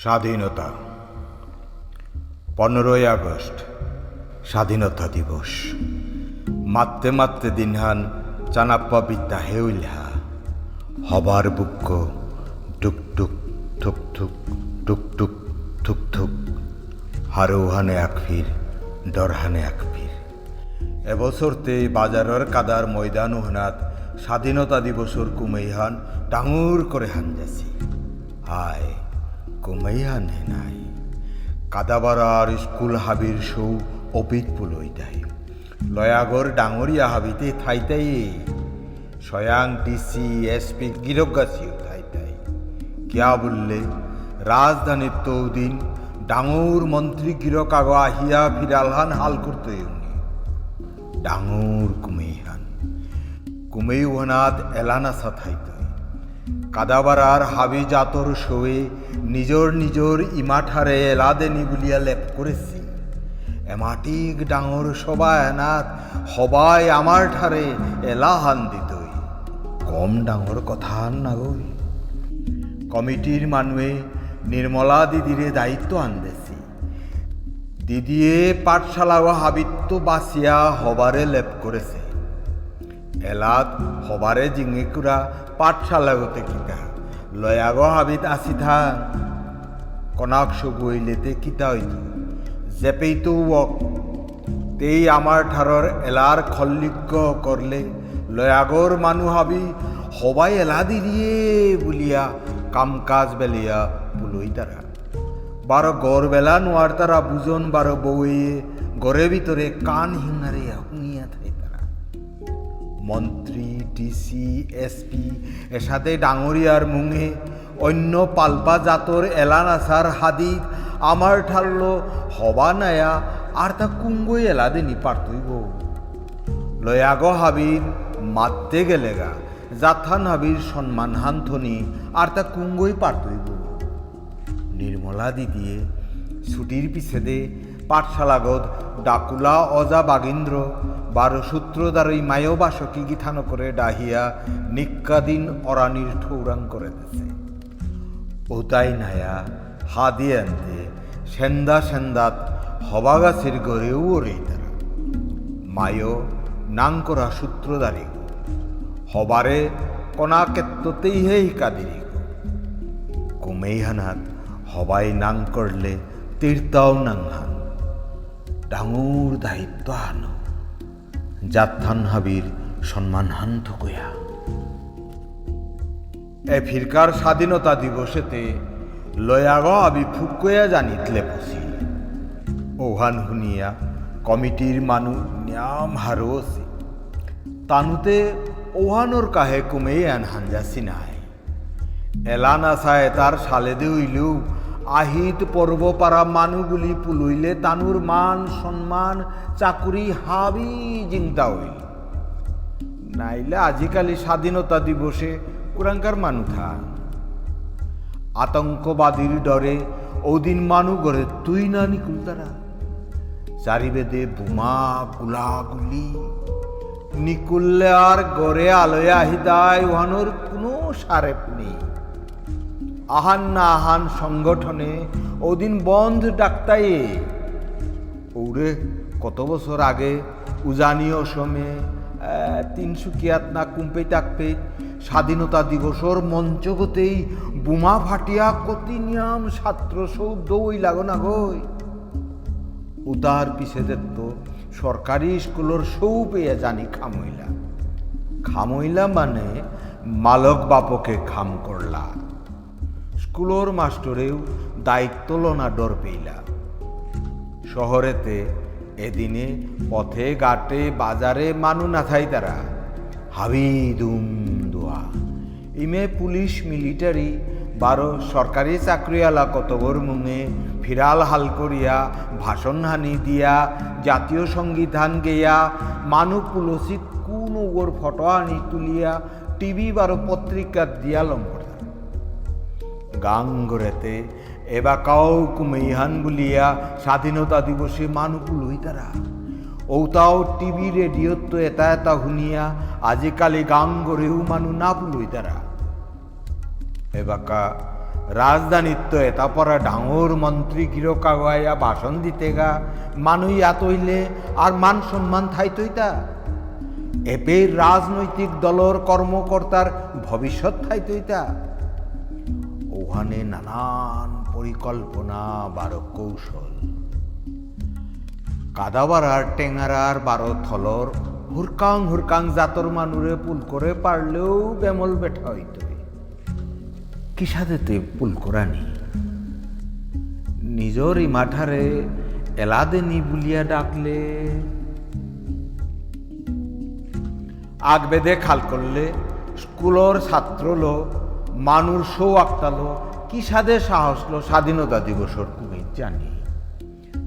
স্বাধীনতা। পনেরোই আগস্ট, স্বাধীনতা দিবস। মাত্তে মাত্তে দিনহান চানাপ্পা বিদ্যা হেউলহা। হবার বুক্ক টুক টুক থুক থুক টুক টুক থুক থুক। হারৌহানে এক ফির ডরহানে এক ফির। এবছরতে বাজারের কাদার ময়দান ওহনাত স্বাধীনতা দিবসর কুমেইহান ডাঙর করে হান যাছি হায় কুমেইহান হে নাই কাদাবারার স্কুল হাবির সৌ অপিত পুলই দেয় লয়াগর ডাঙরিয়া হাবিতে থাইতাই। স্বয়াং ডিসি, এসপি গিরগাছিও থাইতাই। কিয়া বললে, রাজধানীর তৌদিন ডাঙর মন্ত্রী গিরক আগো আহিয়া ফিরালহান হাল করতে উনি। ডাঙর কুমেইহান কুমেইহানাত এলানা সাথাইত কাদাবারার হাবি জাতর শোয়ে নিজর নিজর ইমাঠারে এলাদেনি বলিয়া লেপ করেছি। এমাটিক ডাঙর সবাই এনাত হবাই আমার ঠারে এলাহান দিতই। কম ডাঙর কথা আর না গই। কমিটির মানুয়ে নির্মলা দিদিরে দায়িত্ব আনদেছি দিদিয়ে পাঠশালা ও হাবিত্য বাসিয়া হবারে লেপ করেছে। এলাত হবারে জিঙেকুরা পাঠশালা হতে কিতা? লয়াগ হাবিত আসি থাক কনাক সগুইলেতে কিতা হইত? জেপেইতো ওক তেই আমার ঠারর এলার খল্লিজ্ঞ করলে লয়াগর মানু হাবি হবাই এলা দিলিয়ে বলিয়া কাম কাজ বেলিয়া বুলই তারা বারো গড় বেলা নোয়ার তারা বুজন বারো বউয়ে গড়ের ভিতরে কান হিঙারে হুঁইয়া থাকে তারা মন্ত্রী ডিসি এসপি এর সাথে ডাঙরিয়ার মুঙে, অন্য পাল্পা জাতর এলান আসার হাদিক আমার ঠারলো হবা নায়া আর তা কুঙ্গই এলা দেনি পারতইব লয়াগ হাবির মারতে গেলে গা জাথান হাবির সম্মান হান্থনি আর তা কুঙ্গই পারতইব নির্মলা দিদিয়ে ছুটির পিছেদে পাঠশালাগত ডাকুলা অজা বাগিন্দ্র। বারো সূত্রদ্বারই মায়ো বাসকি গিথান করে ডাহিয়া নিক্কাদিন অরানির ঠৌরাং করে দিছে। ওতাই নায়া, হাদি আনতে সেন্দা সেন্দাত, হবাগাছের গড়েও ওরে তারা। মায়ো নাং করা সূত্রধারী হবারে কনা কেত্ততেই হে হিকাদিরি কুমেইহানাত হবাই নাং করলে তীর্তাও নাংহান ডাঙর দায়িত্ব হানো জাত্থান হাবির সম্মান হান থুকয়া এ ফিরকার স্বাধীনতা দিবসেতে লয়াগ আবি ফুকয়া জানিতলে বসি ওহান হুনিয়া কমিটির মানু নিয়াম আছে তানুতে ওহানোর কাহে কুমে আন হানজাসি নাই। এলানা সায় তার সালেদে হইলেও আহিত পর্বপাড়া মানুগুলি পুলইলে তানুর মান সম্মান, চাকুরি হাবি জিংতা হইল। নাইলে আজিকালি স্বাধীনতা দিবসে কুরাঙ্কার মানু থান আতঙ্কবাদীর ডরে ওদিন মানু গড়ে তুই না নিকুল তারা। চারিবেদে বোমা, গুলাগুলি, নিকুললে আর গড়ে আলোয় আহিদায় ওহানোর কোনো সারেপ নেই। আহান না আহান সংগঠনে ওদিন বন্ধ ডাক্তাই ওরে, কত বছর আগে উজানি অসমে তিনসুকিয়াত না কুম্পে টাকপে স্বাধীনতা দিবসর মঞ্চগতেই বোমা ফাটিয়া কতি নিয়াম ছাত্র সৌদ ওই লাগো না গই। উদার পিছে দেখত সরকারি স্কুলের সৌ পেয়ে জানি খামইলা। খামইলা মানে মালক বাপকে খাম করলা। স্কুলের মাস্টরেও দায়িত্ব লনা ডর পেইলা। শহরেতে এদিনে পথে ঘাটে বাজারে মানু না থাই তারা হাবি দুম দোয়া ইমে পুলিশ মিলিটারি বারো সরকারি চাকরিয়ালা কতবর মুঙে ফিরাল হাল করিয়া ভাষণ হানি দিয়া, জাতীয় সঙ্গীতান গেয়া মানু পুলসিত কোন ওগর ফটো আনি তুলিয়া, টিভি বারো পত্রিকা দিয়া লম্বর গাঙ্গরেতে। এবাকাও কুমেইহান বলিয়া স্বাধীনতা দিবসে মানুকুল হই তারা ঔতাও টিভি রেডিওত এটা এটা শুনিয়া আজিকালি গাঙ্গরেও মানু না বুলই তারা এবাকা রাজধানীর তো এটা পরা ডাঙর মন্ত্রী গিরকাগাইয়া ভাষণ দিতে গা মানুষ এত হইলে আর মান সম্মান থাইতইতা এপের রাজনৈতিক দলর কর্মকর্তার ভবিষ্যৎ থাইতইতা ওখানে নানান পরিকল্পনা বারো কৌশল কাদাবারার টেঙারার বারো থলর হুরকাং হুরকাং জাতর মানুরে পুল করে পারলেও বেমল বেঠা হইত কিসাদেতে পুল করানি? নিজর ইমাঠারে এলাদেনি বুলিয়া ডাকলে। আগ বেঁধে খাল করলে স্কুলর ছাত্র লো মানুষ আক্তালো কি সাদে সাহস লো স্বাধীনতা দিবসর তুমি জানি।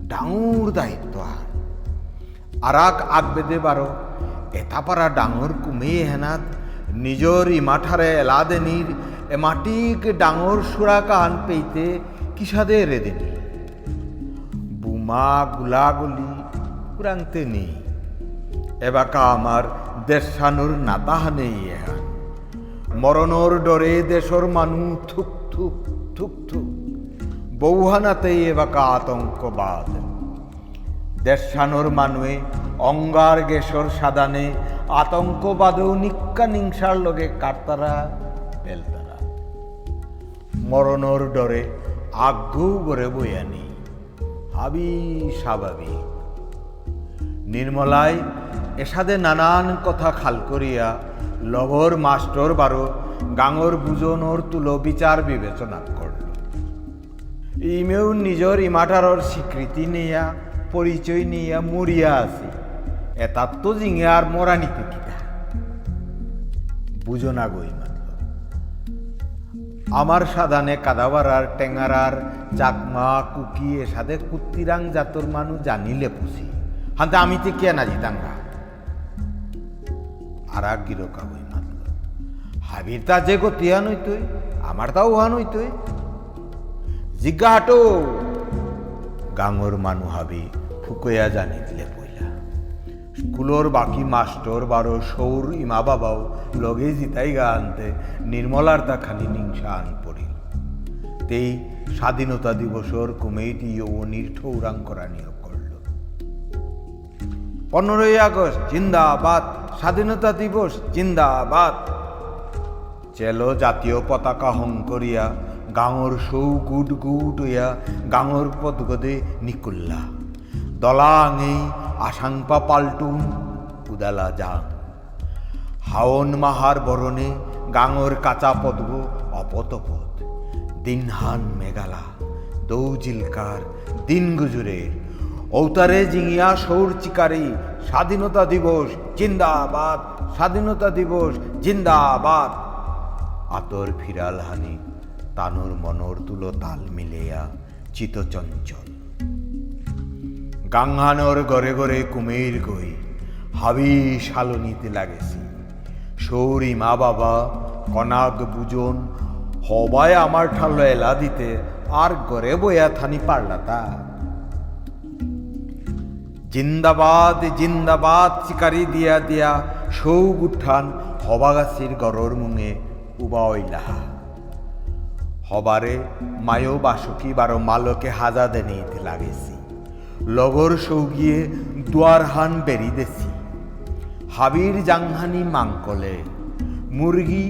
ডাঙর দায়িত্ব আর। আর আগ আগ বেঁধে বারো এটা পারা ডাঙর কুমে হেনাত, নিজর ইমাঠারে এলাদেনির এমাটিক ডাঙর সুরা কাহান পেইতে কিসাদে রেদেনি বুমা গুলাগুলি কুরাংতে নেই এবাকা আমার দেশানুর নাতাহানে ইহান মরণর ডরে দেশর মানু থুক থুক থুক থুক। বৌহানাতে এবাকা আতঙ্কবাদ দেশানোর মানুয়ে অঙ্গার গেসর সাদানে আতঙ্কবাদেও নিক্কা নিংসার লগে কাটতারা বেলতারা মরণর ডরে আগ্রহ করে বইয়ানি হাবি স্বাভাবিক নির্মলায় এসাদে নানান কথা খাল করিয়া লগর মাস্টর বারো গাঙর বুজনোর তুলো বিচার বিবেচনা করল। ইমেও নিজর ইমাটারর স্বীকৃতি নিয়া, পরিচয় নিয়া মরিয়া আছে। এতার তো জিঙে আর মরা নিতে কিনা বুঝো না গই আমার সাদানে কাদাবারার টেঙ্গারার চাকমা, কুকি এ সাদে কুত্তিরাং জাতর মানুষ জানিলে পুষি হাতে আমি তো কে না জিতাঙ্গা হই মাত্র হাবির তা যে গতিয়া নইতই আমার তাও উহা নইতই জিজ্ঞা হাটো গাঙর মানু হাবি ফুকয়া দিলে পইলা। স্কুলর বাকি মাস্টর বারো সৌর ইমা বাবাও লগে জিতাই গা আনতে নির্মলার তা খালি নিংসা আনি পড়িল তেই স্বাধীনতা দিবসর কমিটি ও নির্ঠৌরাং করা নিয়োগ পনেরোই আগস্ট, জিন্দাবাদ। স্বাধীনতা দিবস, জিন্দাবাদ। চেলো জাতীয় পতাকা হং করিয়া, গাঙর সৌ গুড গুড হইয়া, গাঙর পদগদে নিকুল্লা। দলাঙেই আশাংপা পাল্টুন উদালা যাং। হাওন মাহার বরণে গাঙর কাঁচা পদ্ম অপতপদ। দিনহান মেঘালা, দৌজিলকার দিন গুজুরের ঔতারে জিঙিয়া সৌর চিকারি, স্বাধীনতা দিবস, জিন্দাবাদ, স্বাধীনতা দিবস, জিন্দাবাদ। আতর ফিরাল হানি, তানুর মনোর তুলো তাল মিলেয়া চিতচঞ্চল গাঙ্গানোর গড়ে গড়ে কুমের গই হাবি শালনিতে লাগেছি। সৌরি মা বাবা, কনাক বুজন, হবায় আমার ঠাল এলা দিতে, আর গড়ে বয়া থানি পারলা তা জিন্দাবাদ জিন্দাবাদ চিকারি দিয়া দিয়া সৌ উঠান হবাগাছির গরর মুঙে উবাইলাহা হবারে মায়ো বাসকি বারো মালকে হাজা দেনিতে লাগেছি। লগর সৌগিয়ে দুয়ার হান বেরি দেছি। হাবির জাংহানি মাংকলে মুরগি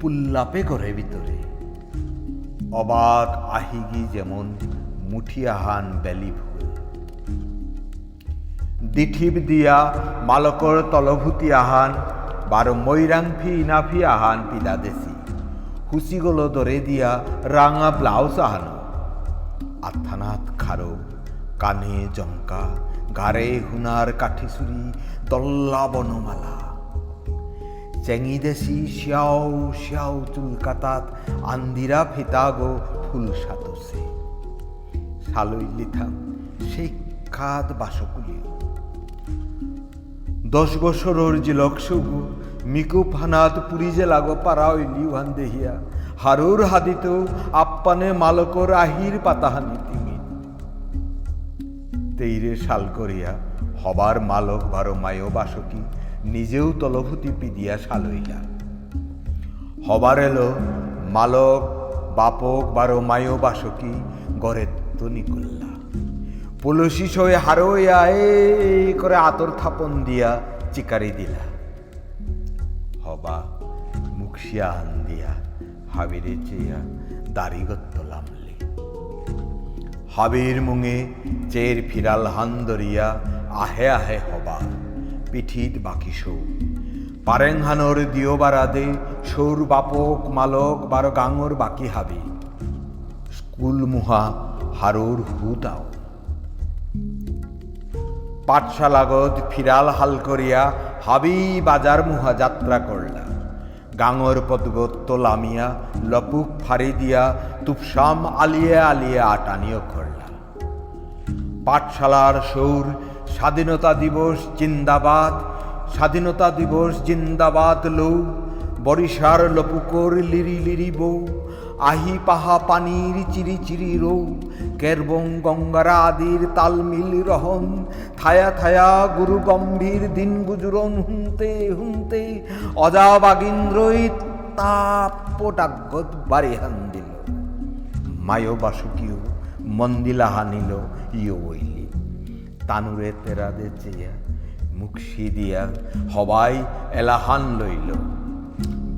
পুল্লাপে করে ভিতরে। অবাক আহিগি যেমন মুঠিয়াহান বেলি ফুল দিঠিব দিয়া মালকর তলভূতি আহান, বারো মৈরাং ফি ইনাফি আহান পিদা দেশি। হুসিগুলো ধরে দিয়া রাঙা ব্লাউজ আহানো। আত্থানাথ খারো, কানে জমকা গারে হুনার কাঠিসুরি দল্লা বনমালা। চেঙি দেশি শিয়াও শিয়াও চুলকাতাত আন্দিরা ফিতাগো ফুল সাতসে সালই লিথাম সেই খাদ বাসকুলি। দশ বছরের যে লক্ষগু মিকু ফানাত পুরি যে লাগো পারা হইলি ওহান দেহিয়া। হারুর হাদিত আপ্পানে মালকর আহির পাতাহানি তিমি তেইরে শাল করিয়া হবার মালক বারো মায়ো বাসকি, নিজেও তলভূতি পিদিয়া শালইলা হবার এলো মালক, বাপক বারো মায়ো বাসকি, গড়ে তনি করলা পুলসি সয়ে হারোয় আয়ে করে আতর থাপন দিয়া চিকারি দিলা। হবা মুখশিয়া হান দিয়া হাবিরে চেয়া দাড়িগত্ত লামলি। হাবির মুঙে চের ফিরাল হান দরিয়া আহে আহে হবা পিঠিত বাকি সৌ। পারেং হানোর দিও বারাদে, সৌর বাপক মালক বারো গাঙর বাকি হাবি। স্কুল মুহা হারুর হুদাও পাঠশালাগত ফিরাল হাল করিয়া হাবি বাজার মুহা যাত্রা করলা গাঙর পদগত তোলামিয়া, লপুক ফাড়ি দিয়া তুপসাম আলিয়ে আলিয়ে আটানিও করলা পাঠশালার সৌর, স্বাধীনতা দিবস জিন্দাবাদ, স্বাধীনতা দিবস জিন্দাবাদ লৌ। বরিশার লপুকর লিরি লিরি বউ আহি পাহা পানির চিরি চিরি রৌ কেরবং গঙ্গারা আদির তালমিল রহন, থায়া থায়া গুরু গম্ভীর দিন গুজুরন হুনতে হুনতে অজা বাগিন্দ্রই তাপটাগত বাড়ি হান দিল মায়ো বাসুকিও মন্দিলা হানিল ইয়ো ওইলি তানুরে তেরাদে চেয়া মুখি দিয়া হবাই এলাহান লইল।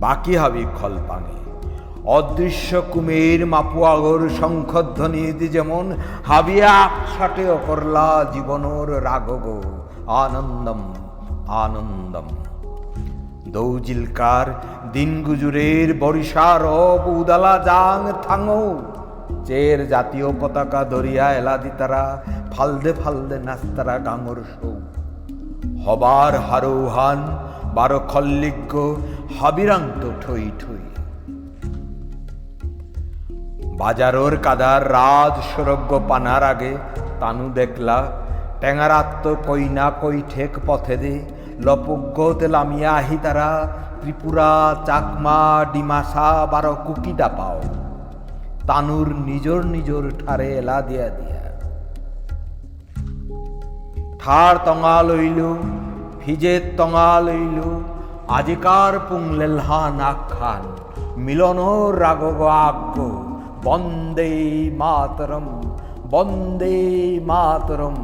বাকি হাবি খলপাঙে অদৃশ্য কুমের মাপুয়াগর শঙ্খধ্বনিত যেমন, হাবিয়া সাটে অকরলা জীবনর রাগগ, আনন্দম আনন্দম। দৌজিলকার দিনগুজুরের বরিশার উদালা জাং থাঙো, চের জাতীয় পতাকা দরিয়া এলাদি তারা, ফালদে ফালদে নাস্তারা গাঙর সৌ হবার হারৌহান বারো খল্লিজ্ঞ হাবিরান্ত ঠই ঠই। বাজারোর কাদার রাজ সরজ্ঞ পানার আগে তানু দেখলা টেঙারাত্ম কইনা কই ঠেক পথে দে লপজ্ঞত লামিয়া আহি তারা, ত্রিপুরা, চাকমা, ডিমাসা, বারো কুকিদা পাও। তানুর নিজর নিজর ঠারে এলা দিয়া দিয়া। ঠার তঙা লইল ভিজে তঙা লইল, আজিকার পুংলেলহান আখ্যান মিলন রাগগ আজ্ঞ বন্দে মাতরম বন্দে মাতরম।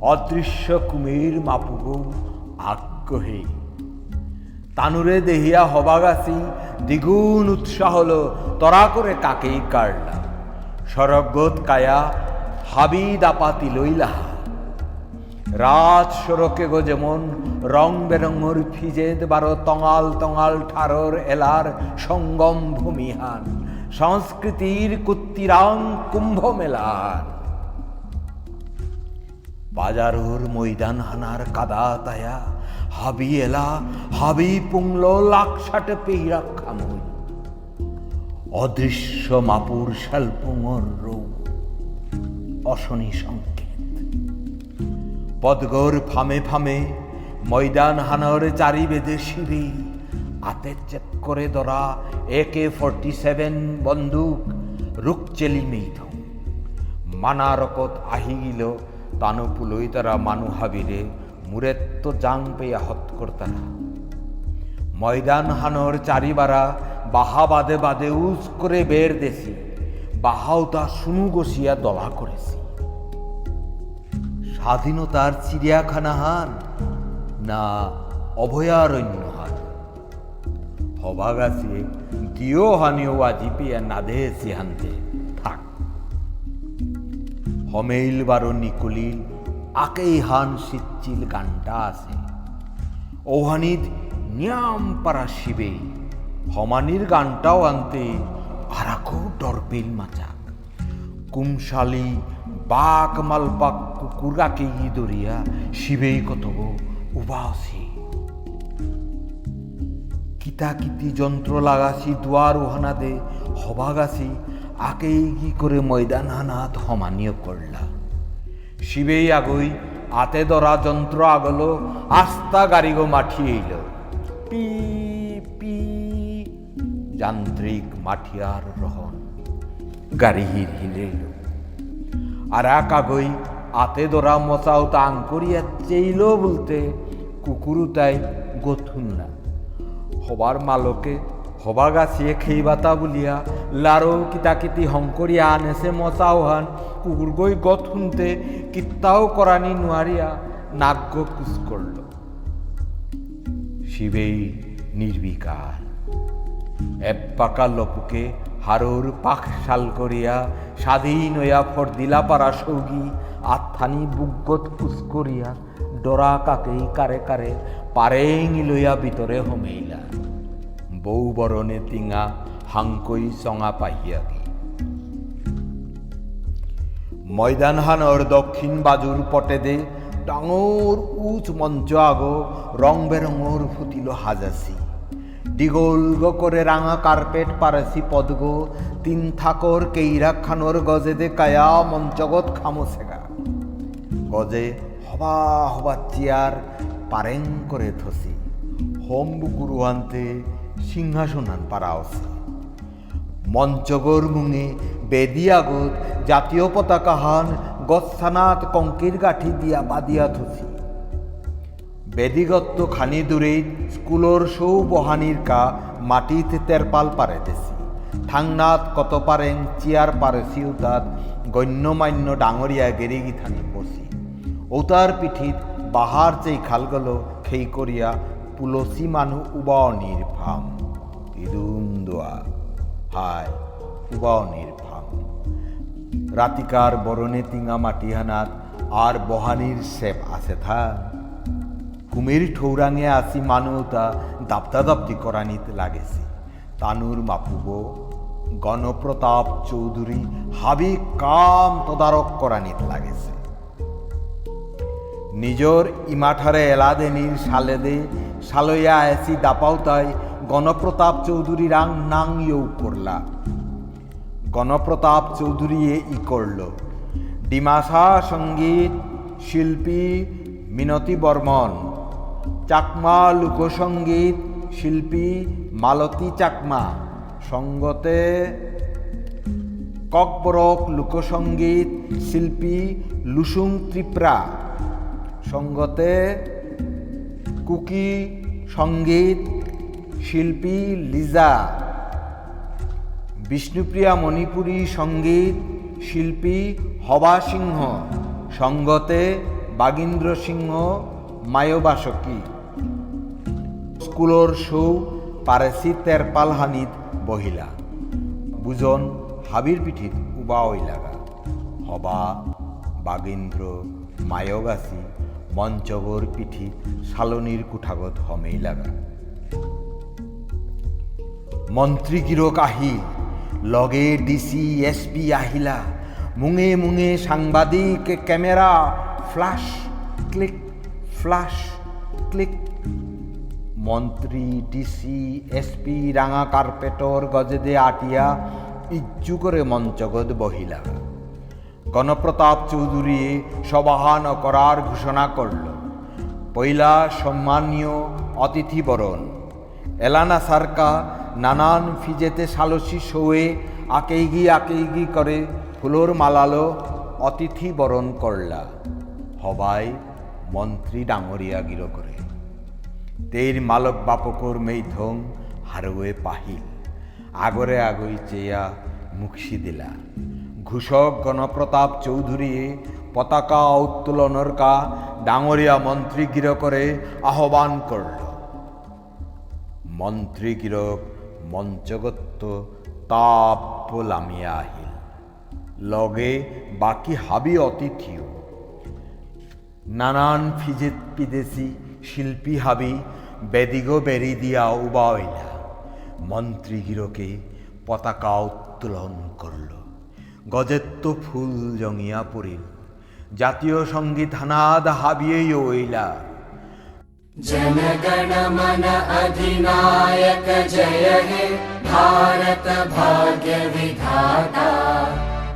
অদৃশ্য কুমির মাপুগ আগ্রহে। তানুরে দেহিয়া হবাগাসি দ্বিগুণ উৎসাহ হলো, তরা করে কাকেই কাড়লা। সরগত কায়া হাবি দাপাতি লইলাহা রাত সড়কে গো যেমন রং বেরঙর ফিজেদ বারো তঙাল তঙাল ঠারর এলার সঙ্গম ভূমিহান। সংস্কৃতির কুত্তিরাং কুম্ভ মেলার বাজারুর ময়দান হানার কাদা তায়া, হাবি এলা, হাবি পুংল, লাকসাটে পেইরা খামুই। অদৃশ্য মাপুর শালপুঙর রৌ অশনি সংকেত। পদগর ফামে ফামে ময়দান হানর চারি বেদে শিবি আতে চেক করে ধরা একে ফর্টি সেভেন বন্দুক রুকচেলি মেইথ মানারকত আহি গিল তানুপুলই তারা মানু হাবিরে মুরেত্ত জাং পেয়া হত করতারা ময়দান হানর চারিবারা বাহা বাদে বাদে উজ করে বের দেশি, বাহাও তা শুনু গসিয়া দলা করেছি। স্বাধীনতার চিড়িয়াখানা হান না অভয়ারণ্য হান। হবাগাছে দিও হানিও আজি পেয়া নাদে হানতে থাক। হমেইল বারো নিকুলিল, আকেই হান সিচ্চিল গানটা আছে। ওহানিদ নিয়াম পারা শিবে হমানির গানটাও আনতে আরাকো ডরপিল মাচাক কুমশালি বাক মালপাক কুকুরাকে ই দরিয়া শিবেই কত উবাসি কিতাকিতি যন্ত্র লাগাছি দুয়ার ওহানা দে হবাগাছি আকেই কি করে ময়দান হানাত হমানীয় করলা শিবেই আগই আতে ধরা যন্ত্র আগলো আস্তা গাড়িগো মাঠি এইল। পি পি যান্ত্রিক মাঠিয়ার রহন গাড়ি হির হিলেল আর এক আগই আতে ধরা মচাও তাং করিয়া চেইল বলতে কুকুরু তাই গথুন না। হবার মালকে হবা গাছিয়ে খেই বাতা বুলিয়া, লারো কিতাকিতি হংকরিয়া আনেছে মচাওহান কুকুর গই গত শুনতে কিত্তাও করানি নোয়ারিয়া নাগ্য কুচ করল শিবেই নির্বিকার এক পাকা লপুকে হারুর পাখ শাল করিয়া স্বাধীন হইয়া ফরদিলা পারা সৌগী আত্মানি বুগত কুচ করিয়া ডরা কাকেই কারে কারে পারেং লইয়া ভিতরে হমেইলা বৌ বরণে টিঙা হাংকৈ চঙা পাহিয়া কি ময়দানহানৰ দক্ষিণ বাজুৰ পটেদে ডাঙৰ উঁচ মঞ্চ আগ ৰং বেৰঙৰ ফুটিল সাজাচি। দীঘল করে রাঙা কার্পেট পারেছি পদগ, তিন থাকর কেইরা খানোর গজে দে কায়া মঞ্চগত খামোছেগা গজে হবা হবা চেয়ার পারেং করে থসি। হোম গুরুহান্তে সিংহাসনান পারাওছে মঞ্চগর মুঙে বেদি আগত জাতীয় পতাকা হান গছানাত কঙ্কির গাঠি দিয়া বাদিয়া থসি। বেদিগত্ত খানি দূরে স্কুলর সৌ বহানির কা মাটিতে তেরপাল পারেতেছি থাংনাত কত পারেং চিয়ার পারেছি উতাত গণ্যমান্য ডাঙরিয়া গেরিগি থানি বসি ওতার পিঠিত বাহার চেই খালগল খেই করিয়া পুলসি মানু উবাওনির ফাম ইদুম দোয়া হায় উবাওনির ফাম রাতিকার বরণে তিঙা মাটিহানাত, আর বহানির সেপ আছে থা কুমির ঠৌরাঙে আসি মানুতা দাপ্তা দাপ্তি করানিত লাগেছে। তানুর মাপুব, গণপ্রতাপ চৌধুরী হাবি কাম তদারক করানিত লাগেছে। নিজর ইমাঠারে এলাদেনির সালেদে সালইয়া এসি দাপাউতাই গণপ্রতাপ চৌধুরী রাং নাং ইউ করলা। গণপ্রতাপ চৌধুরী এ ই করল। ডিমাসা সংগীত শিল্পী মিনতি বর্মন, চাকমা লোকসঙ্গীত শিল্পী মালতী চাকমা, সঙ্গতে ককবরক লোকসঙ্গীত শিল্পী লুসুং ত্রিপ্রা। সঙ্গতে কুকি, সংগীত, শিল্পী লিজা, বিষ্ণুপ্রিয়া মণিপুরী সংগীত, শিল্পী হবা সিংহ, সঙ্গতে বাগীন্দ্র সিংহ, মায়বাসকী। স্কুলৰ সৌ পাৰেচি তেৰপাল হানিত বহিলা। বুজন হাবিৰ পিঠিত উবা লাগা। হবা, বাগীন্দ্ৰ মায়গাচি মঞ্চগৰ পিঠিত চালনীৰ কোঠাগত হমেই লাগা মন্ত্ৰীগিৰক আহিল লগে ডি চি এছ পি আহিলা, মুঙে মুঙে সাংবাদিক camera flash, click flash, click. মন্ত্রী, ডিসি, এসপি, রাঙা কার্পেটর গজেদে আটিয়া ইজ্জু করে মঞ্চগত বহিলা গণপ্রতাপ চৌধুরী সবাহান করার ঘোষণা করল। পয়লা সম্মানীয় অতিথি বরণ। এলানা সারকা নানান ফিজেতে সালসি শোয়ে আকেইগি আকেইগি করে ফুলোর মালালো অতিথি বরণ করলা। হবাই মন্ত্রী ডাঙরিয়া গির করে। তের মালক বাপকর মেইথং হারুয়ে পাহিল। আগরে আগই চেয়া মুখসি দিলা। ঘোষক গণপ্রতাপ চৌধুরী, পতাকা উত্তোলনের কা ডাঙরিয়া মন্ত্রী গির করে আহ্বান করল। মন্ত্রী গিরক মঞ্চগত্ত তাপ লামিয়া আহিল। লগে বাকি হাবি অতিথিও। নানান ফিজেত বিদেশি শিল্পী হাবি বেদিগ বেরি দিয়া উবা হইলা মন্ত্রী গিরকে পতাকা উত্তোলন করল। গজেত্ত ফুল জঙিয়া পড়িল জাতীয় সঙ্গীত হানাদ হাবিয়েই ওইলা जनगण मन अधिनायक जय हे भारत भाग्य विधाता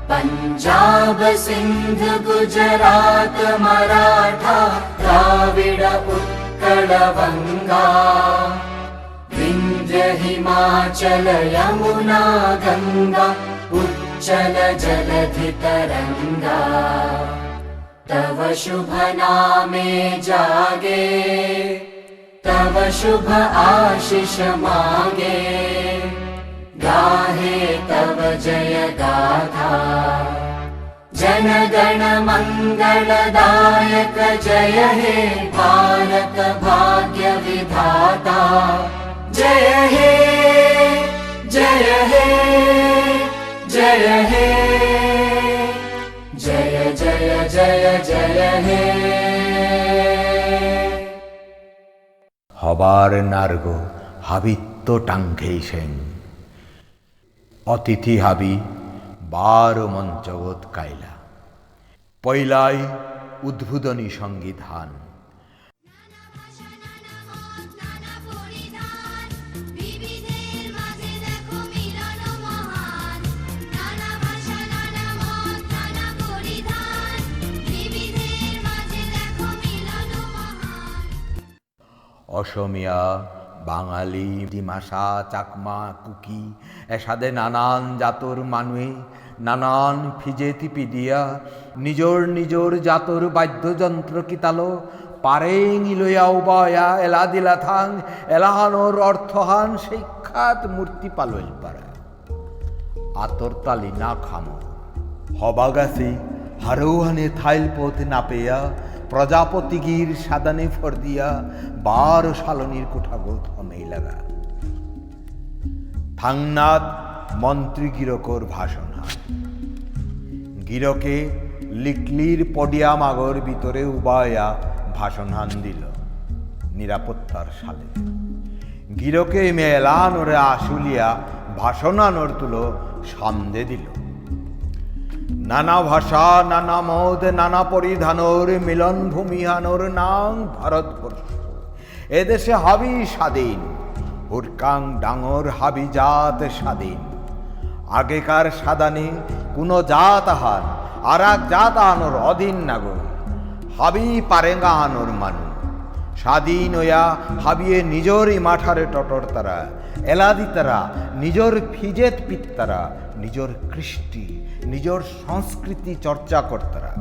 पञ्जाब सिन्ध गुजरात मराठा द्राविड उत्कल वङ्गा विन्ध्य हिमाचल यमुना गङ्गा उच्चल जलधि तरङ्गा तव शुभ नामे जागे। तव शुभ आशिष मागे। गाहे तव जय गाथा। जनगण मङ्गलदायक जय हे भारत भाग्य विधाता। जय हे जय हे जय हे जय जय जय जय हे হবার নার্গ হাবিত্য টাঙ্ঘেই সেন অতিথি হাবি বারো মঞ্চগত কাইলা পৈলাই উদ্বোধনী সঙ্গীধান নানা অসমিয়া, বাঙালি ডিমাসা চাকমা, কুকি, এসাদে নানান জাতর মানুয়ে নানান ফিজেতি দিয়া, নিজর নিজর জাতর বাদ্যযন্ত্র কিতালো, পারেং ইলয়াও বয়া এলা দিলা থাং, এলাহানোর অর্থহান শিক্ষাত মূর্তি পালইল পারা। আতর তালি না খামো। হবাগাছি, হারৌহানে থাইল পথ না পেয়া প্রজাপতি গির সাদানে ফরদিয়া বার সালনির কুঠাগত হমেই লাগা। থাংনাথ মন্ত্রী গিরকর ভাষণ হয় গিরকে লিকলির পডিয়াম আগর ভিতরে উবায়া ভাষণহান দিল নিরাপত্তার সালে। গিরকে মেলানোরে আশুলিয়া ভাষণানোর তুলো সামদে দিল। নানা ভাষা, নানা মদ, নানা পরিধানর মিলন ভূমিহানোর নাম ভারতবর্ষ। এদেশে হাবি স্বাধীন, হুরকাং ডাঙর হাবি জাত স্বাধীন। আগেকার সাদানে কোনো জাত আহান আর এক জাত আনোর অধীন নাগর। হাবি পারেঙ্গা আনোর মানু স্বাধীন হইয়া হাবিয়ে নিজরই মাঠারে টটর তারা, এলাদি তারা, নিজর ফিজেত পিত্তারা নিজর কৃষ্টি, নিজর সংস্কৃতি চর্চা করতারা।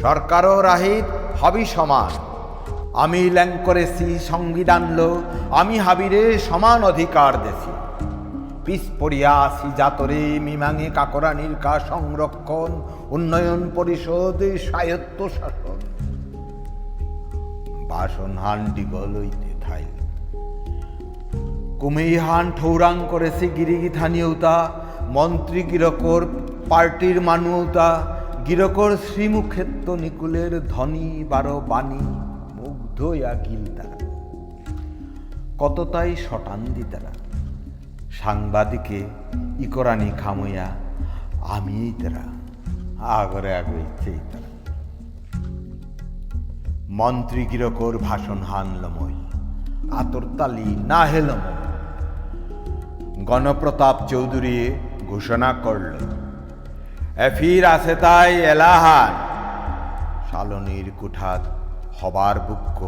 সরকারও রাহিত, হাবি সমান। আমি ল্যাং করেছি সংবিধান লো, আমি হাবিরে সমান অধিকার দেছি। পিস পড়িয়া আসি জাতরে, মিমাঙে কাকরানির কা সংরক্ষণ উন্নয়ন পরিষদ, স্বায়ত্ত শাসন। বাসন হান ডিগলইতে থাই কুমেই হান ঠৌরাং করেছে গিরিগি থানিয়তা মন্ত্রী গিরকর পার্টির মানুতা গিরকর শ্রীমুখেত্ত নিকুলের ধনী বারো বাণী মুগ্ধ গিল তারা। কতটাই শটান দি তারা। সাংবাদিকে ইকরানি খামইয়া আমি তারা, আগরে আগে ইচ্ছেই তারা। মন্ত্রী গিরকর ভাষণ হানলমই আতরতালি না হেলম গণপ্রতাপ চৌধুরী ঘোষণা করল, এফির আছে তাই এলাহান শালনির কুঠাত হবার বুক্ক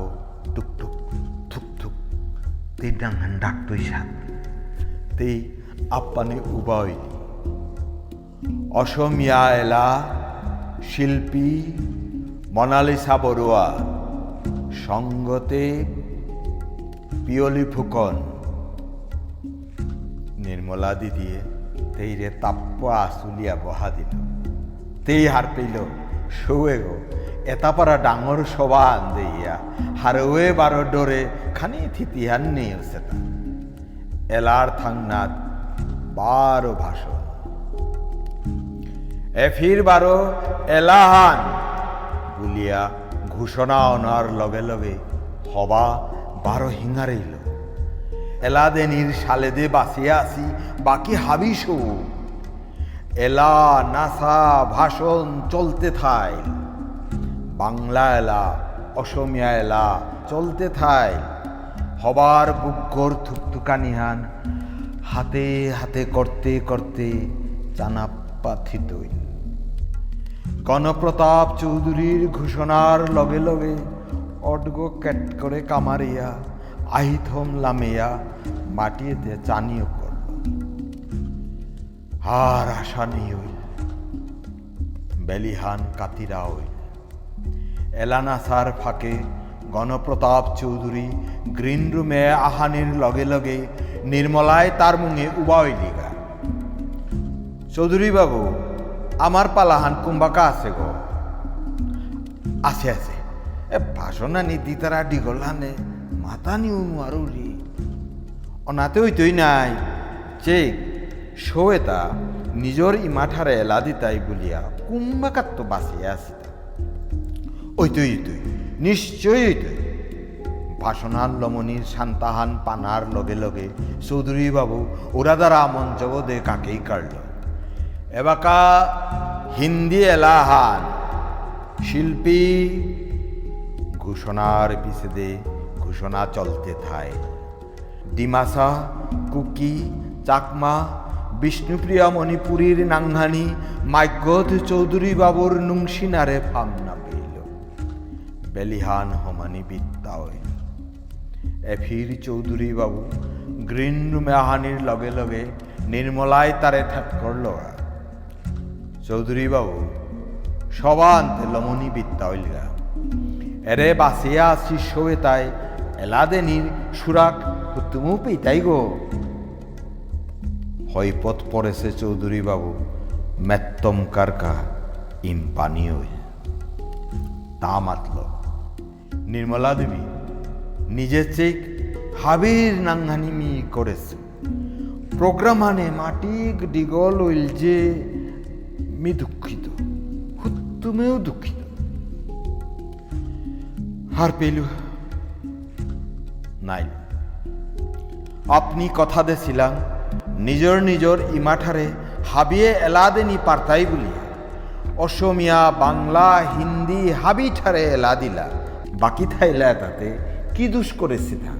টুকটুক থুক থুক, তে ডাঙান ডাকতই সাত, তে আপ্পানে উবাইলি অসমিয়া এলা শিল্পী মনালিসা বড়ুয়া সঙ্গতে পিয়লি ফুকন, নির্মলা দিদিয়ে তেইরে তাপ্প আসুলিয়া বহা দিল। তেই হার পেল সৌয়ে গো এতাপারা ডাঙর সবান দেইয়া হারওয়ে বারো ডোরে খানি থিতিহান নেই সেটা। এলার থাংনাথ বারো ভাষণ। এফির বারো এলাহান বলিয়া ঘোষণা অনার লগে লগে হবা বারো হিঙারেইল এলাদেনির সালেদে বাঁচিয়া আসি বাকি হাবিসও এলা নাসা ভাষণ চলতে থাই বাংলা এলা, অসমিয়া এলা চলতে থাই হবার বুকর থুকথুকানিহান হাতে হাতে করতে করতে চানাপ্পাথিতই গণপ্রতাপ চৌধুরীর ঘোষণার লগে লগে অডগ ক্যাট করে কামারিয়া, আহিথম লামেয়া মাটিয়েতে চানিও করল। আর আশা নেই হইল। বেলিহান কাতিরা হইল। এলানাসার ফাঁকে গণপ্রতাপ চৌধুরী গ্রিন রুমে আহানের লগে লগে নির্মলায় তার মুঙে উবা হইলিগা চৌধুরী বাবু আমার পালাহান কুম্বাকা আছে গো? আছে আছে। এ ভাষণা নীতি তারা ডিগলানে মাথা নিউ নোৱাৰো রে অনাতে হইতই নাই চেক শোয়েতা নিজর ইমাঠারে এলা দিতাই বলিয়া কুম্বাকাত তো বাঁচিয়া আসিত। ওইতই ওইতই নিশ্চয়ই ওইতই ভাষণার লমনির শান্তাহান পানার লগে লগে, চৌধুরী বাবু, ওরা দ্বারা মঞ্চবদে কাকেই কাড়ল? এবাকা হিন্দি এলাহান, শিল্পী ঘোষণার পিছেদে ঘোষণা চলতে থায়। ডিমাসা, কুকি, চাকমা, বিষ্ণুপ্রিয়া মণিপুরীর নাংহানি মাইগধ চৌধুরী বাবুর নুংসিনারে ফামনা পেল। বেলিহান হমানি বিদ্যা এফির চৌধুরী বাবু গ্রিন রুমে আহানির লগে লগে নির্মলায় তারে ঠাট করল। চৌধুরী বাবু সবান্তে লমনি বিদ্যা হইলা এরে বাসিয়া শিষ্য তাই এলাদেনির সুরাক তুমু পেতাই গো। হইপথ পড়েছে চৌধুরী বাবু, মেত্তম কারকা ইম্পানি হই তা মাতল নির্মলা দেবী নিজে চেক হাবির নাঙ্গানিমি করেছে। প্রোগ্রামানে মাটিক ডিগল হইল যে মি দুঃখিত তুমেও দুঃখিত হার পেলু নাই আপনি কথা দেছিলাম, নিজর নিজর ইমাঠারে হাবিয়ে এলাদেনি পারতাই বলিয়া। অসমিয়া, বাংলা, হিন্দি হাবি ঠারে এলা দিলা। বাকি থাইলা তাতে কি দুষ করেছি তা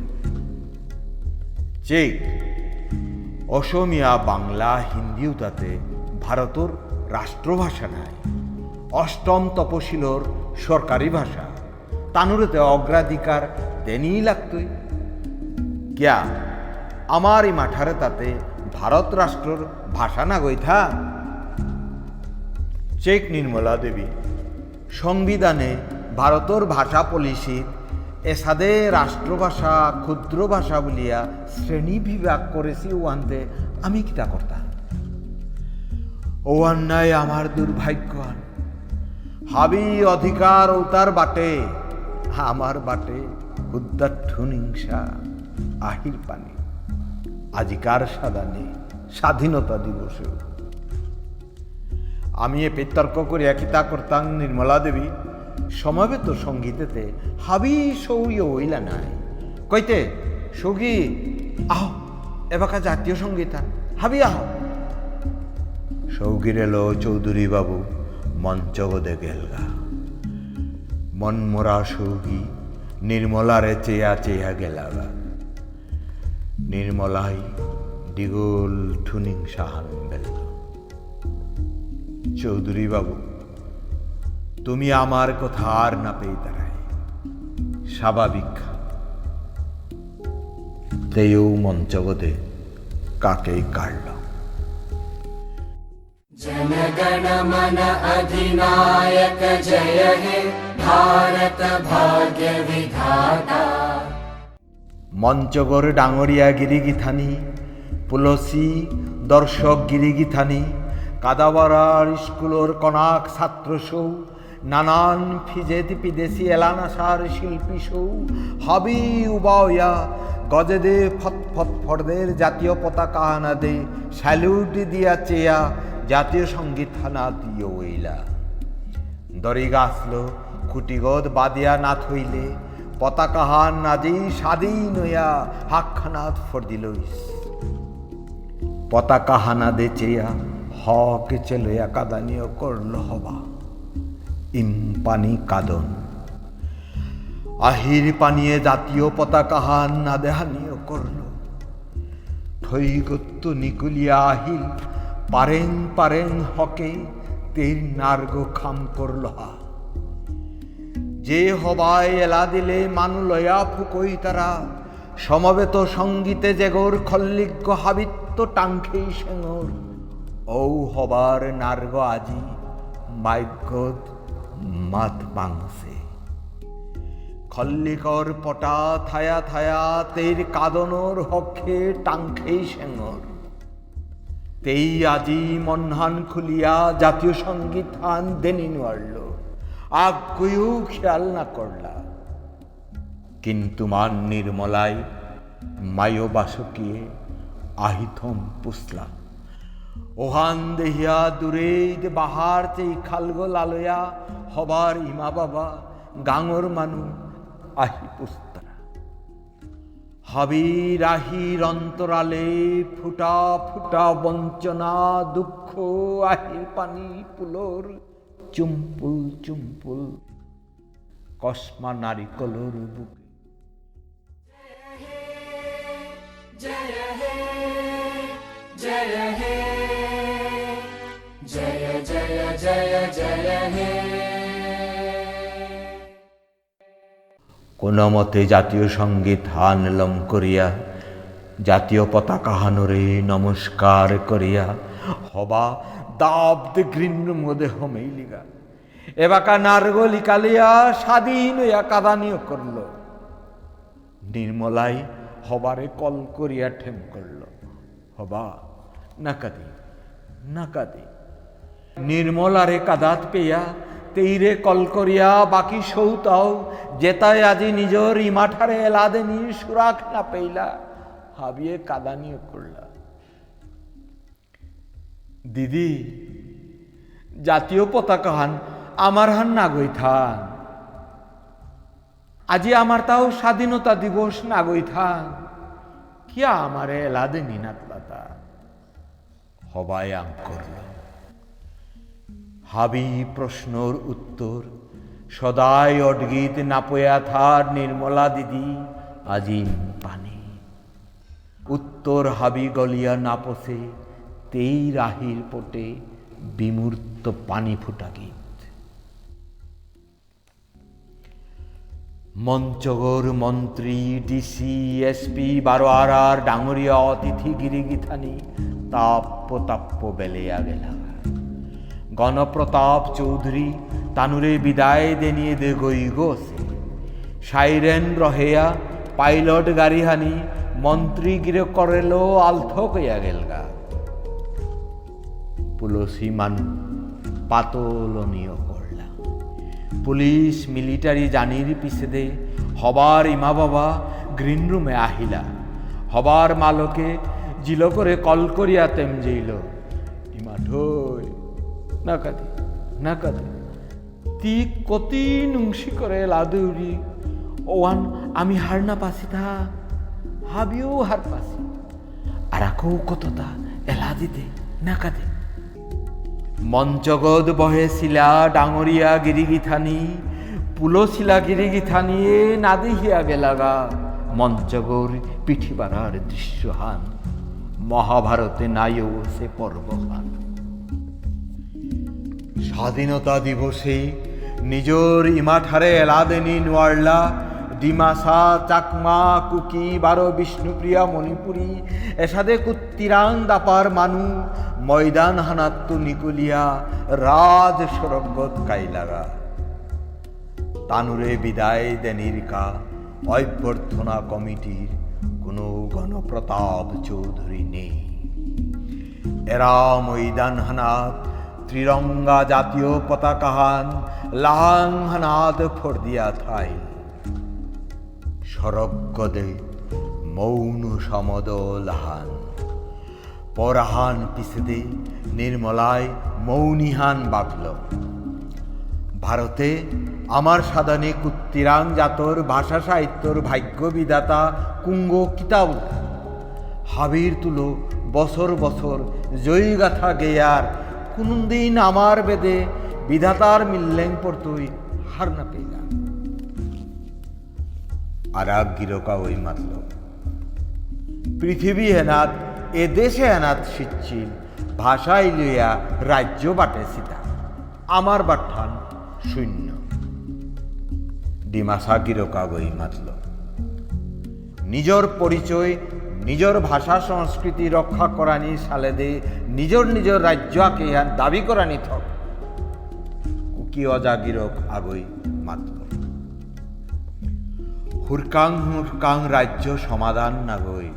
অসমিয়া, বাংলা, হিন্দিও তাতে ভারতর রাষ্ট্রভাষা নাই। অষ্টম তপশিলর সরকারি ভাষা। তানুরেতে অগ্রাধিকার দেনই লাগতই। কিয়া আমার এই মাঠারে তাতে ভারত রাষ্ট্রর ভাষা না গইথা? চেক নির্মলা দেবী, সংবিধানে ভারতর ভাষা পলিসিত এসাদে রাষ্ট্রভাষা ক্ষুদ্র ভাষা বলিয়া শ্রেণি বিভাগ করেছি ওয়ানতে আমি কিতা করতাম ওয়ান অন্যায় আমার দুর্ভাগ্যান হাবি অধিকার ও তার বাটে, আমার বাটে উদ্দাঠু হিংসা আহির পানি। আজিকার সাদানে স্বাধীনতা দিবসে আমি এ পেতর্ক করে কিতা করতাম নির্মলা দেবী। সমাবেত সঙ্গীতেতে হাবি সৌই হইলা নাই। কইতে, সৌগী, আহ, এবাকা জাতীয় সংগীত। হাবি, আহ। সৌগীর এলো চৌধুরী বাবু মঞ্চগদে গেলগা। মনমরা সৌগী, নির্মলারে চেয়া চেয়া গেলাগা। নির্মলাই দিগল ঠুনিং সাহান বেল চৌধুরী বাবু, তুমি আমার কথা আর না পেয়ে দাঁড়ায় স্বাভাবিক তেও মঞ্চগদে কাকেই কাড়ল जनगण मन अधिनायक जय हे भारत भाग्य विधाता মঞ্চগর ডাঙরিয়া গিরিগিথানি পুলসি দর্শক গিরিগিথানি কাদাবাড়ার স্কুলর কনাক ছাত্র সৌ নানান ফিজেত বিদেশি এলানাসার শিল্পী সৌ হাবি উবাওয়া গজেদে ফত ফত ফরদের জাতীয় পতাকা হানা দে স্যালুট দিয়া চেয়া জাতীয় সংগীত হানা দিয়ে ওইলা দরি গাছল, খুঁটিগদ বাদিয়া না থইলে পতাকাহান নাজি স্বাধীন হইয়া হাকখানাত ফর দিলইস পতাকা হানা দে চেয়া, হক চেলইয়া কাদানীয় করল হবা। ইম্পানি কাদন। আহির পানিয়ে জাতীয় পতাকা হান না দেহানীয় করল। থৈগত্য নিকুলিয়া আহিল পারেং পারেং হকে তের নার্গ খাম করল হা। যে হবায় এলা দিলে মানু লয়া ফুকই তারা, সমবেত সঙ্গীতে জেগর খল্লিজ্ঞ হাবিত্য টাঙ্খেই সেঙর। ঔ হবার নার্গ আজি মাইগত মাত মাংসে খল্লিকর পটা থায়া থায়া তের কাদনর হক্ষে টাংখেই সেঙর। তেই আজি মনহান খুলিয়া জাতীয় সংগীত হান দেনি নোয়ারল আগুয়েও খেয়াল না করলা কিন্তু মান নির্মলায় মায়ো বাসকিয়ে আহিথম পুসলা ওহান দেহিয়া দূরে বাহার তেই খালগো লালয়া হবার ইমা বাবা গাঙর মানু আহি পুস্তারা হবি রাহির অন্তরালে ফুটা ফুটা বঞ্চনা দুঃখ আহির পানি পুলোর চুম্পুল চুম্পুল কসমা নারিকলোর বুকে জয় হে জয় হে জয় জয় জয় জয় হে কোন মতে জাতীয় সংগীত হানলম করিয়া, জাতীয় পতাকা হানরে নমস্কার করিয়া, হবা দাব্দ ঘৃণ্য মোদে হমেইলিগা। এবাকা নারগলি কালিয়া স্বাধীন হইয়া কাদানিও করল। নির্মলাই হবারে কল করিয়া ঠেম করল। হবা না কাদি না কাদি নির্মলারে কাদাত পেয়া তেইরে কল করিয়া বাকি সৌতাও জেতায় আজি নিজর ইমাঠারে এলাদেনি, সুরাখ না পেইলা। হাবিয়ে কাদানিও করলা। দিদি, জাতীয় পতাকা হান, আমার হান নাগই থান আজি আমার তাও স্বাধীনতা দিবস নাগই থান কিয়া আমারে এলাদেনি নাতলাতা? হবায় আং করল হাবি প্রশ্নর উত্তর। সদাই অডগীত নাপয়া থার নির্মলা দিদি আজিম পানে। উত্তর হাবি গলিয়া নাপসে তেই রাহির পটে বিমূর্ত পানি ফুটা গীত। মঞ্চগর মন্ত্রী, ডিসি, এসপি, বারোয়ারার ডাঙরিয়া অতিথি গিরিগিথানি, তাপ্য তাপ্য বেলেয়া গেলা গণপ্রতাপ চৌধুরী, তানুরে বিদায় দেনিয়ে দে গই গোসে সাইরেন রহেয়া, পাইলট গাড়িহানি, মন্ত্রী গিরে করেলো আলথ কইয়া গেলগা পুলসি মান পাতলনীয় করলা। পুলিশ মিলিটারি জানির পিছে দে হবার ইমা বাবা গ্রিন রুমে আহিলা। হবার মালকে জিল করে কল করিয়া তেম যেইল ইমা ঢই তি কতি নুংসি করে লাদুরি ওয়ান আমি হার না পাসি থা হাবিও হার পাসি আর আকৌ কতটা এলা দিতে না কাঁদে মঞ্চগদ বহেছিলা ডাঙরিয়া গিরিগিথানি পুলশিলা গিরিগিথানিয়ে নাদিহিয়া গেলাগা। মঞ্চগর পিঠিবারার দৃশ্যহান মহাভারতে নাইও সে পর্বহান স্বাধীনতা দিবসে নিজর ইমাঠারে এলাদেনি নোয়ারলা, ডিমাসা, চাকমা, কুকি, বারো বিষ্ণুপ্রিয়া মণিপুরী, এসাদে কুত্তিরাং, দাপার মানু, ময়দান হানাত্তু নিকুলিয়া, রাজ সরগত কাইলাগা তানুরে বিদায় দেনিরকা অভ্যর্থনা কমিটির কোনো গণপ্রতাপ চৌধুরী নেই। এরা ময়দান হানাত ত্রিরঙ্গা জাতীয় পতাকাহান লাহাং হানাত ফর্দিয়া থাই সরগদে মৌন সমদ লাহান। পরাহান পিছেদে নির্মলায় মৌনিহান বাকল ভারতে আমার সাধনে কুত্তিরাং জাতর ভাষা সাহিত্যর ভাগ্য বিদাতা কুঙ্গ কিতাব। হাবির তুলো বছর বছর জয়ী গাথা গেয়ার কোনদিন আমার বেদে বিধাতার মিল্লেং পড়তই হার না পেলাম আর এক গিরকা ওই মাতল পৃথিবী হেনাত এ দেশে হেনাত শিচ্ছিল ভাষাই লইয়া রাজ্য বাটে সীতা আমার বাঠান শূন্য। ডিমাসা গিরকা গই মাতল নিজর পরিচয় নিজর ভাষা সংস্কৃতি রক্ষা করানি সালেদে নিজর নিজর রাজ্য আকে ইহার দাবি করানি থক। কুকি অজাগিরক আগই মাত্র। হুরকাং হুরকাং রাজ্য সমাধান না গই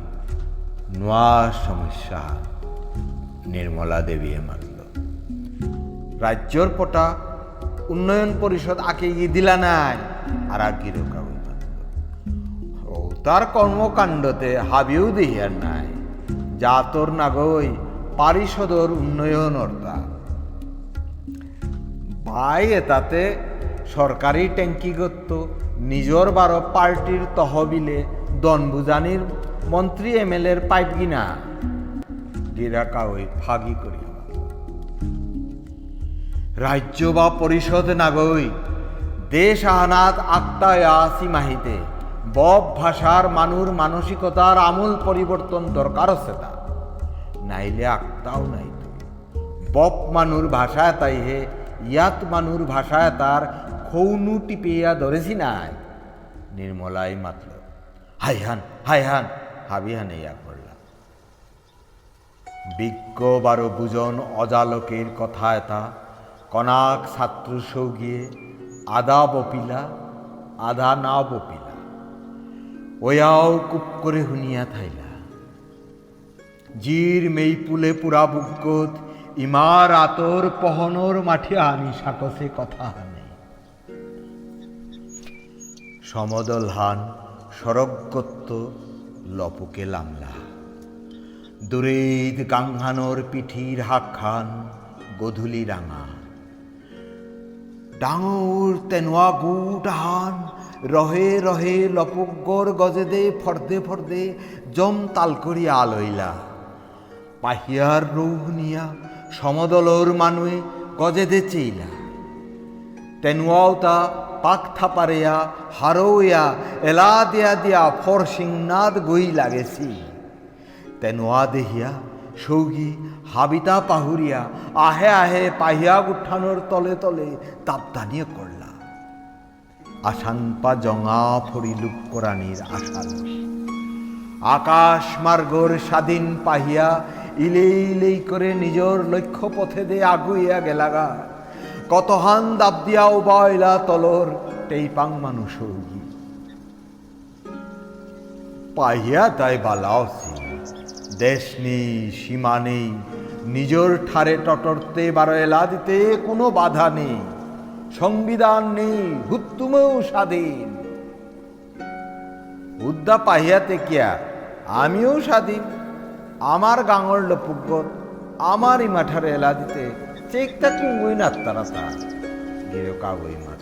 নোয়া সমস্যা নির্মলা দেবী মানল। রাজ্যর পটা উন্নয়ন পরিষদ আকে ই দিলা নাই আর আগে রোকাবই মানল ও তার কর্মকাণ্ডতে হাবিও দেহিয়ার নাই। যা তোর নাগই পারিষদর উন্নয়ন অর্থা ভাই এটাতে সরকারি ট্যাঙ্কি করত নিজর বারো পার্টির তহবিলে দনবুজানির মন্ত্রী এম এল এর পাইপ কিনা গিরাকা ওই ফাগি করি রাজ্য বা পরিষদ নাগই দেশ আহানাত আক্তায়া সীমাহিতে। বব ভাষার মানুর মানসিকতার আমূল পরিবর্তন দরকার আছে তা নাইলে আক্তাও নাই তো। বপ মানুর ভাষায় তাই হে, ইয়াত মানুর ভাষায় তার খৌনু টিপিয়া ধরেছি নাই। নির্মলাই মাত্র হাই হান হাই হান, হাবি হান ইয়া করলাম বিজ্ঞ বারো বুজন অজালকের কথা এটা, কনাক ছাত্র সৌগিয়ে আদা বপিলা আধা না বপিলা। ওয়াও কুপ করে হুনিয়া থাইলা। জির মেইপুলে পুরা বুকত ইমার আতর পহনর মাঠে আনি সাকসে কথা হানে। সমদল হান সরগত্ত লপুকে লামলা। দূরেদ গাংহানোর পিঠির হাক খান গধুলি রাঙা। ডাঙর তেনোয়া গুট হান রহে রহে লপগর গজে দে, ফর্দে ফর্দে, জম তাল করিয়া আলইলা। পাহিয়ার রৌহনিয়া সমদলর মানুয়ে গজে দে চেইলা। তেনুয়াও তা পাক থাপারেয়া, হারোয়া, এলা দিয়া দিয়া ফর সিংনাদ গই লাগেছি। তেনুয়া দেহিয়া সৌগি হাবিতা পাহুরিয়া, আহে আহে পাহিয়া উঠানোর তলে তলে তাপদানিয়ে করলা আশানপা জঙা ফড়ি লুপ করানির আশার আকাশ মার্গর স্বাধীন পাহিয়া ইলেই ইলেই করে নিজর লক্ষ্য পথে দে আগুইয়া গেলাগা। কতহান দাব দিয়াও বয়লা তলর, টেইপাং মানুষ পাহিয়া তাই বালাওসি দেশ নেই, সীমা নেই, নিজর ঠারে টটরতে বারো এলা দিতে কোনো বাধা নেই। সংবিধান নেই, হুত্তুমেও স্বাধীন। উদ্দা পাহিয়াতে কিয়া আমিও স্বাধীন। আমার গাঙর লপুগত আমার ইমাঠারে এলা দিতে, চেক চেকটা কুঙ্গুই না তারা তা গিরে কাগই মাঠ।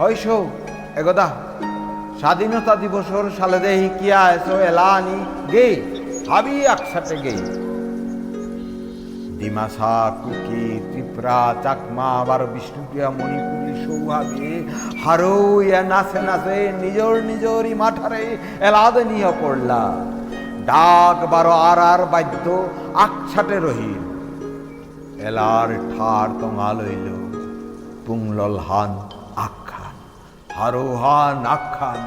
হয়স, একদা, স্বাধীনতা দিবসর সালে দেহি কিয়া এসো এলা আনি গে হাবি একসাথে গে ডিমাসা কুকি ত্রিপুরা চাকমা আবার বিষ্ণুপ্রিয়া মণিপুরী সৌভাগে হারো ইয়া নাচে নাচে নিজর নিজর মাঠারে এলাদে নিয়ে পড়লা ডাক বারো আর আর বাদ্য আকছাটে রহিল এলার ঠার তঙা লইল পুংলল হান আখ্যান হারো হান আখ্যান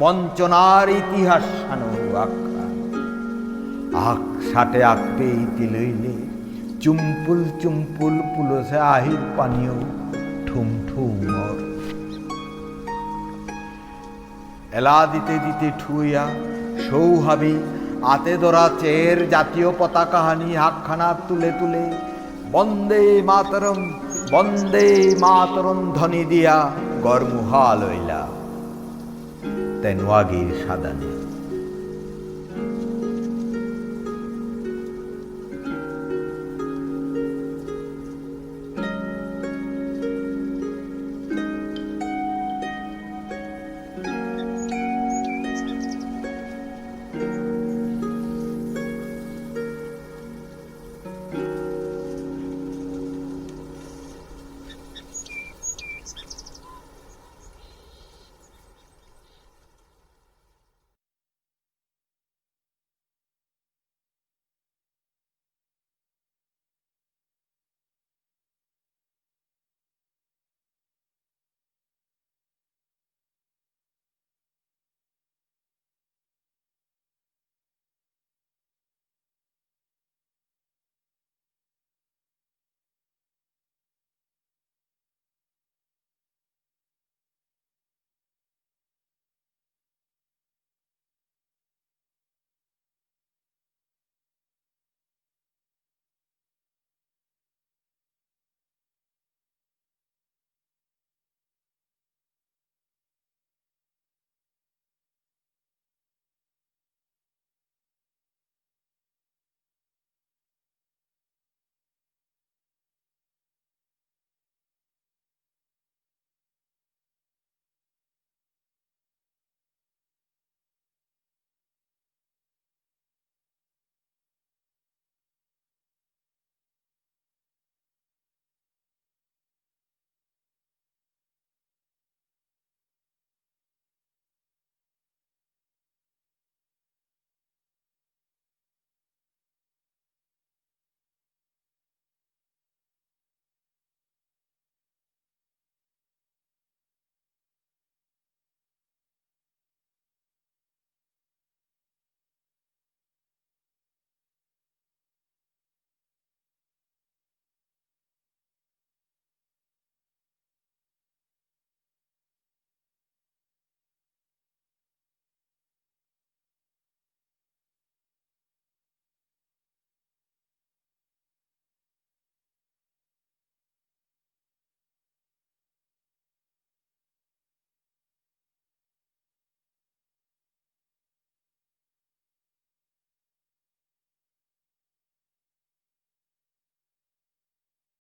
বঞ্চনার ইতিহাস সানো আখ্যান আখ সাটে আঁকবে ইতি লইলে চুম্পুল চুম্পুল পুলসে আহির পানীয় ঠুম ঠুমর এলা দিতে দিতে ঠুইয়া সৌহাবি, আতে ধরা চের জাতীয় পতাকা হানি হাকখানা তুলে তুলে বন্দে মাতরম বন্দে মাতরম ধ্বনি দিয়া গরমুহা লইলা। তেনুয়াগির সাদানি।